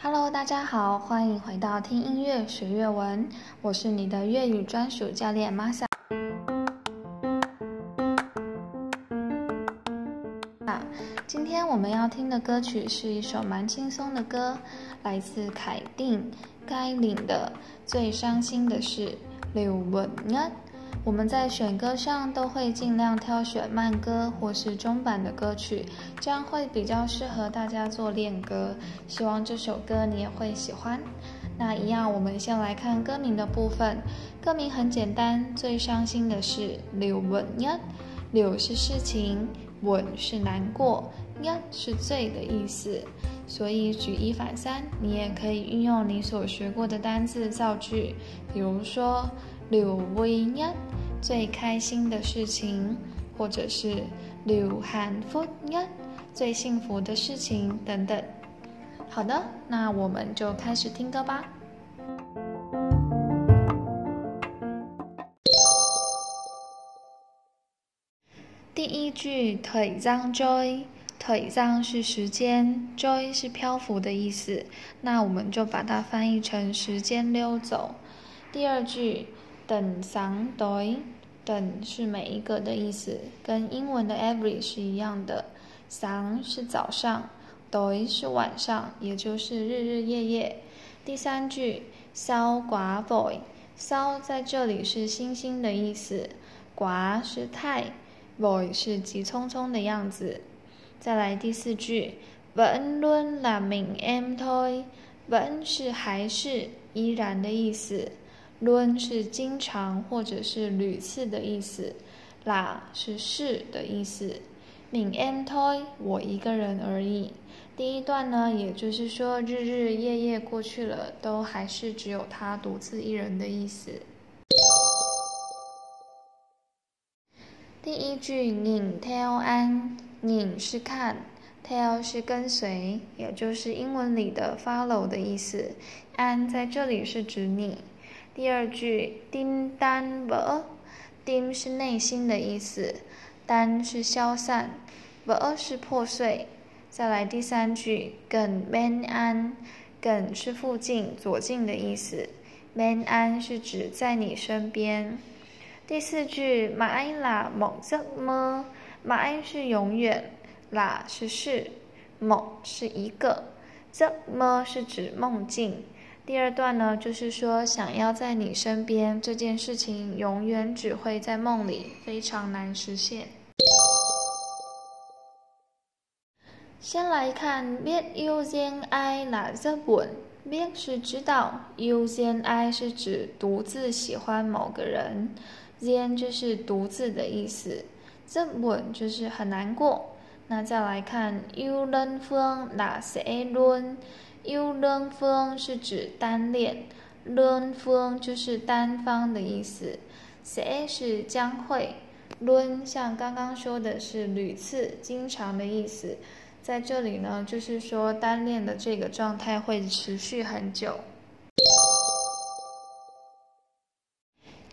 Hello，大家好，欢迎回到听音乐学粤文，我是你的粤语专属教练 Masa。今天我们要听的歌曲是一首蛮轻松的歌，来自凯定该领的《最伤心的事》刘文安。我们在选歌上都会尽量挑选慢歌或是中版的歌曲，这样会比较适合大家做练歌。希望这首歌你也会喜欢。那一样，我们先来看歌名的部分。歌名很简单，最伤心的是柳吻呀。柳是事情，吻是难过，呀是醉的意思。所以举一反三，你也可以运用你所学过的单字造句，比如说。柳微呀，最开心的事情，或者是柳汉福呀，最幸福的事情等等。好的，那我们就开始听歌吧。第一句腿脏 joy，腿脏是时间，joy 是漂浮的意思，那我们就把它翻译成时间溜走。第二句。等上对，等是每一个的意思，跟英文的 every 是一样的。上是早上，对是晚上，也就是日日夜夜。第三句，骚寡 boy，骚在这里是星星的意思，寡是太，boy 是急匆匆的样子。再来第四句，vẫn luôn là mình em thôi，vẫn 是还是依然的意思。Luôn 是经常或者是屡次的意思啦是是的意思，mình em thôi 我一个人而已。第一段呢，也就是说日日夜夜过去了，都还是只有他独自一人的意思。第一句敏 tell an，敏是看，tell 是跟随，也就是英文里的 follow 的意思，an 在这里是指你。第二句丁丹不，丁是内心的意思，丹是消散，不是破碎。再来第三句更 man 安，更是附近左近的意思。边安是指在你身边。第四句马安啦某则么，马安是永远，啦是是，某是一个，则么？是指梦境。第二段呢，就是说想要在你身边这件事情，永远只会在梦里，非常难实现。先来看 biết yêu riêng ai là rất buồn，biết 是知道，yêu riêng ai 是指独自喜欢某个人，riêng 就是独自的意思，rất buồn 就是很难过。那再来看 yêu đơn phương là sẽ luôn。Yêu đơn phương 是指单恋，đơn phương 就是单方的意思，sẽ 是将会 l n 像刚刚说的是屡次、经常的意思，在这里呢，就是说单恋的这个状态会持续很久。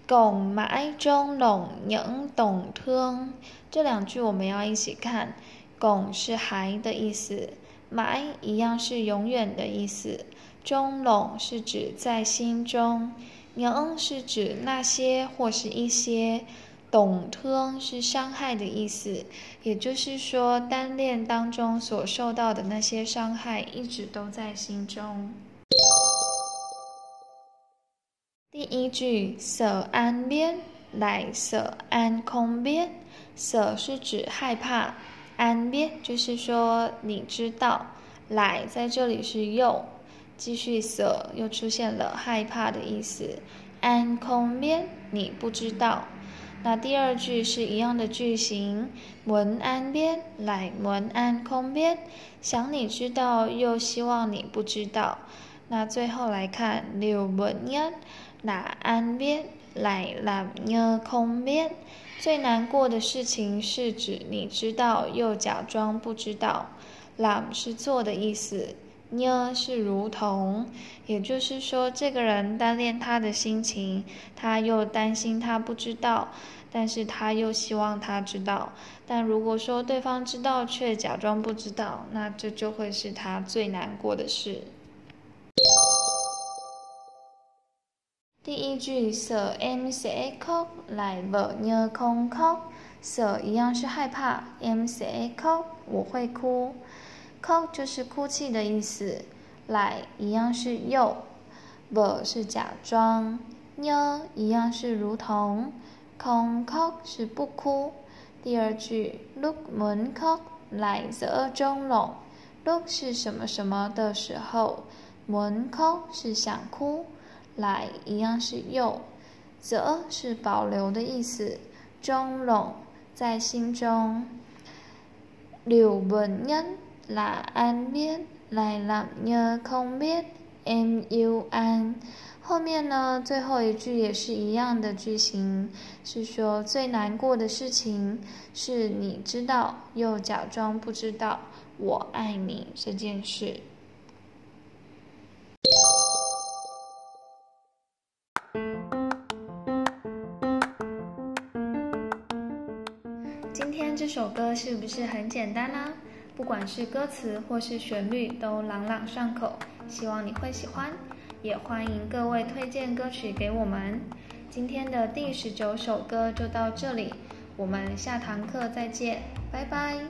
拱 mãi trong lòng những tổn thương，这两句我们要一起看，拱是还的意思。埋一样是永远的意思，中拢是指在心中，娘是指那些或是一些，懂 thương 是伤害的意思，也就是说单恋当中所受到的那些伤害一直都在心中。第一句舍安边来舍安空边，舍是指害怕。安边就是说你知道，来在这里是又，继续舍又出现了害怕的意思。安空边你不知道，那第二句是一样的句型。文安边来文安空边，想你知道又希望你不知道。那最后来看六文呀，那安边来 làm nhớ không biết。最难过的事情是指你知道又假装不知道。làm 是做的意思，ne 是如同，也就是说这个人单恋他的心情，他又担心他不知道，但是他又希望他知道。但如果说对方知道却假装不知道，那这就会是他最难过的事。第一句 sợ em sẽ khóc lại vợ nhớ không khóc，sợ 一样是害怕，em sẽ khóc 我会哭，khóc 就是哭泣的意思，lại 一样是又，vợ 是假装，nhớ 一样是如同，không khóc 是不哭。第二句 lúc muốn khóc lại giở trong lòng，lúc 是什么什么的时候，muốn khóc 是想哭。来一样是又，则是保留的意思。中拢在心中。留本人来安边来让 nhớ không biết em yêu an.。后面呢，最后一句也是一样的句型，是说最难过的事情是你知道又假装不知道我爱你这件事。今天这首歌是不是很简单呢？不管是歌词或是旋律都朗朗上口，希望你会喜欢。也欢迎各位推荐歌曲给我们。今天的第十九首歌就到这里，我们下堂课再见，拜拜。